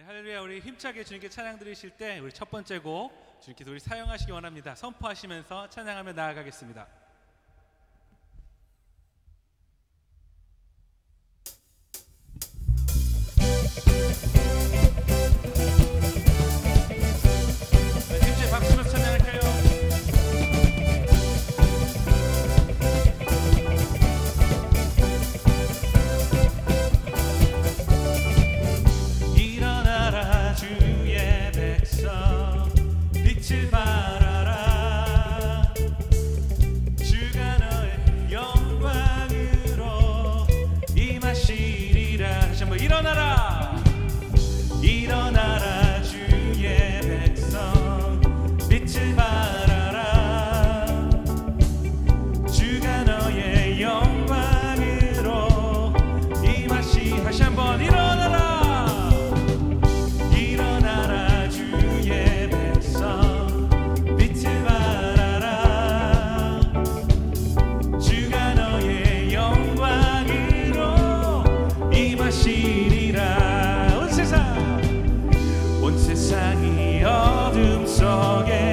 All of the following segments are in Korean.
네, 할렐루야 우리 힘차게 주님께 찬양 드리실 때 우리 첫 번째 곡 주님께서 우리 사용하시기 원합니다. 선포하시면서 찬양하며 나아가겠습니다. 어둠 속에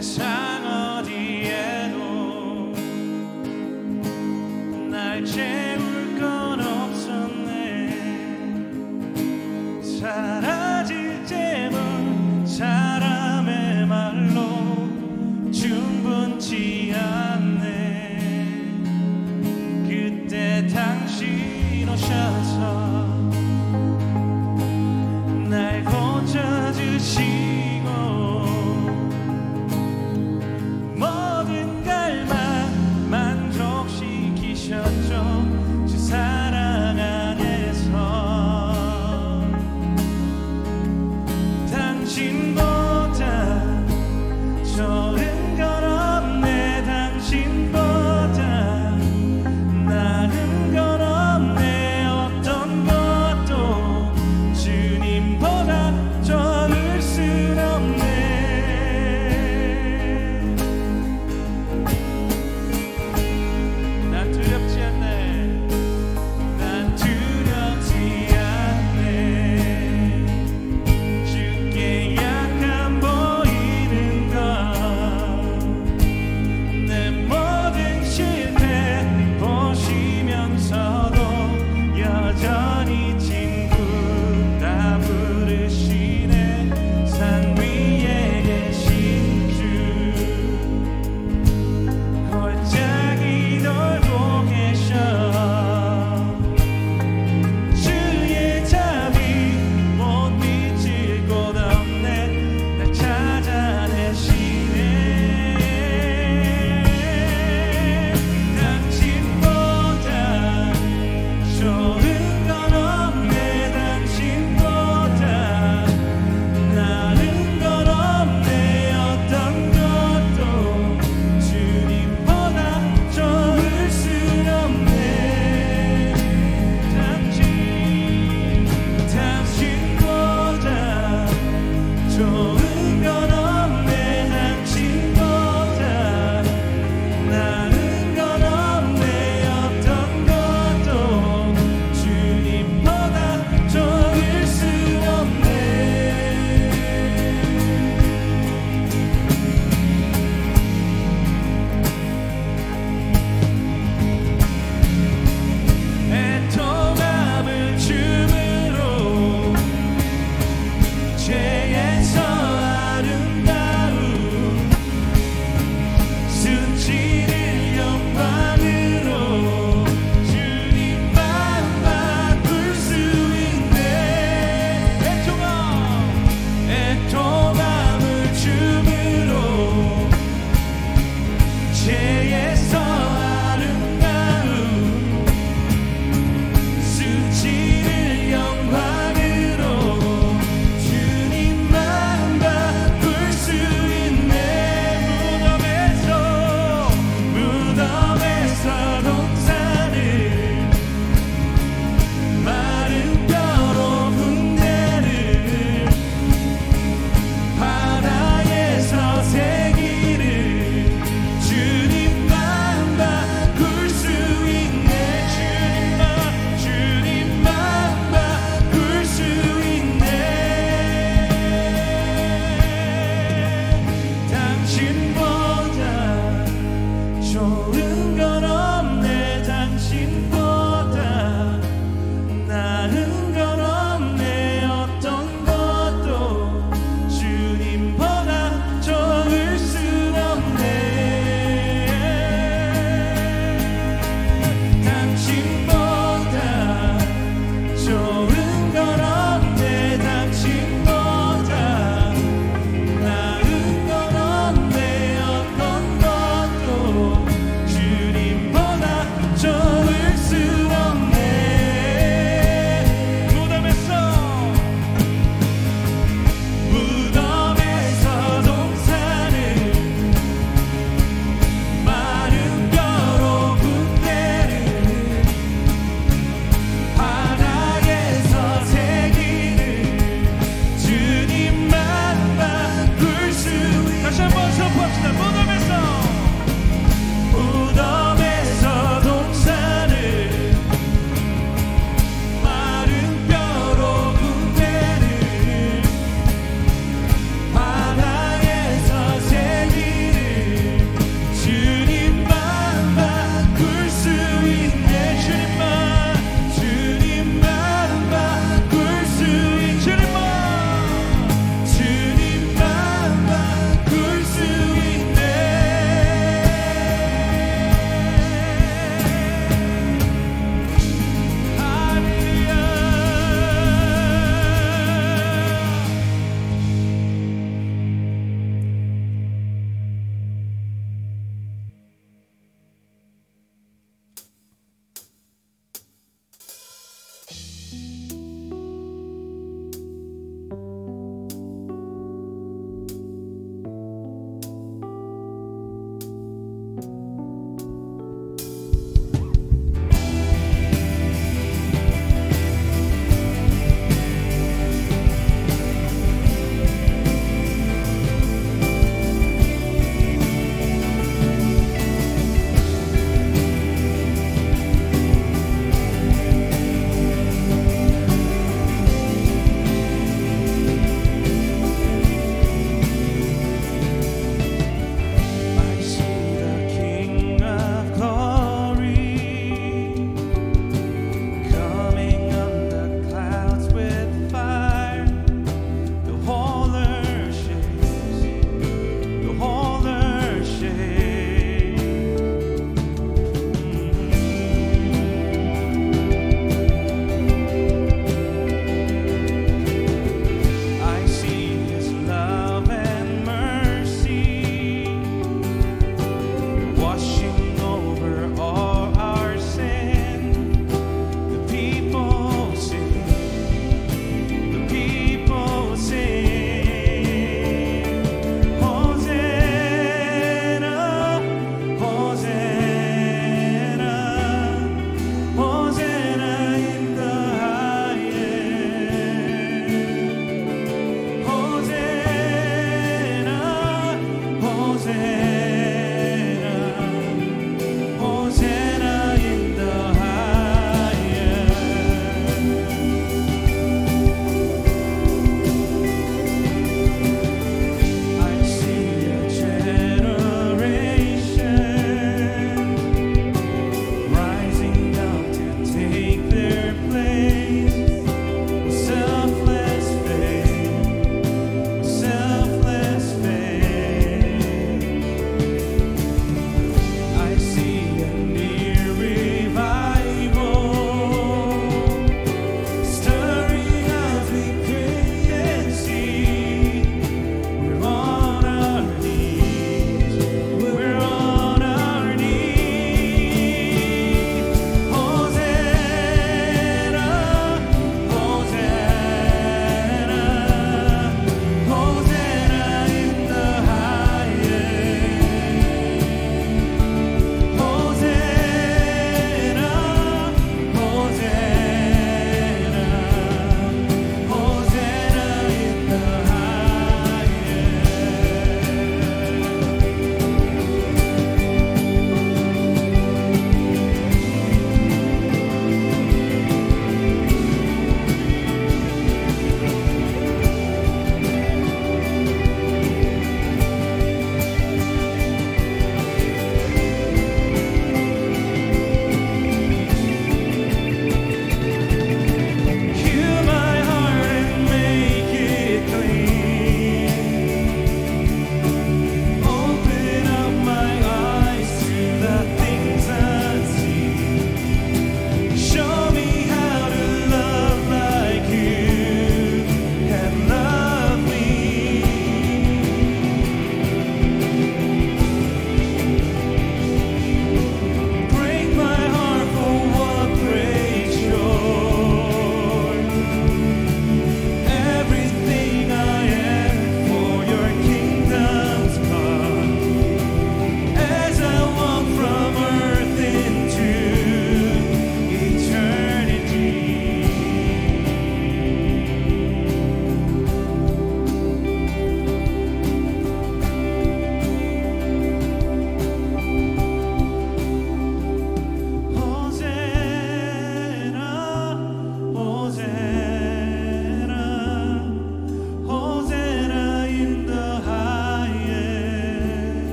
세상 어디에도 날 제.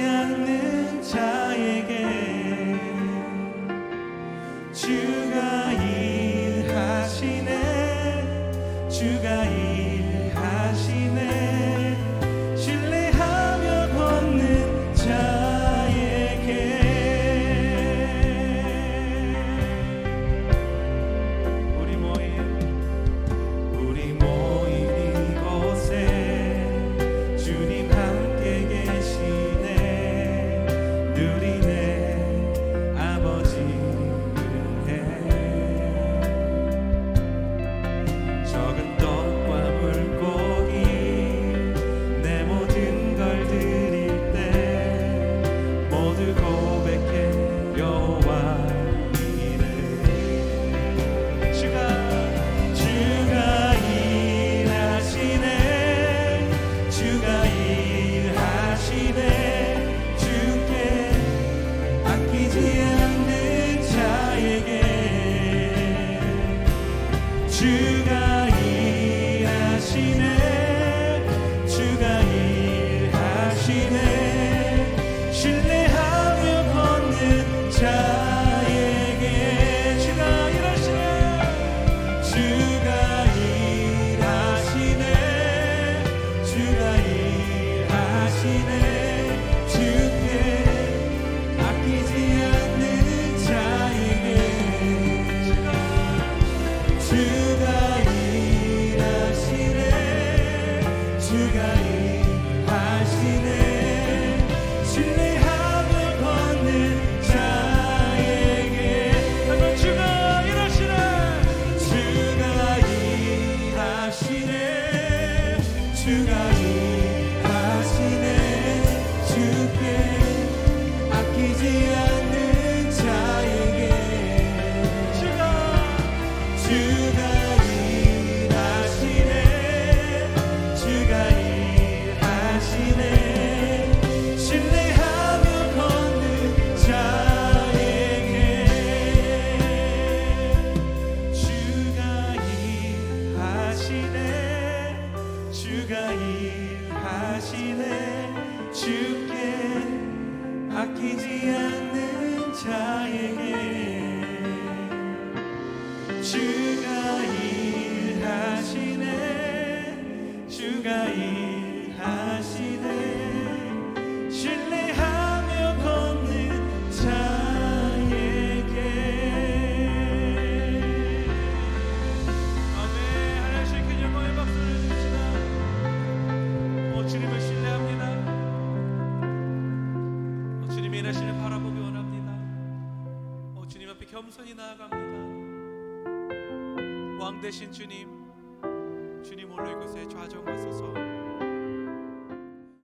않는 자에게 주가 일하시네. 주가 일하시네 主がいる you.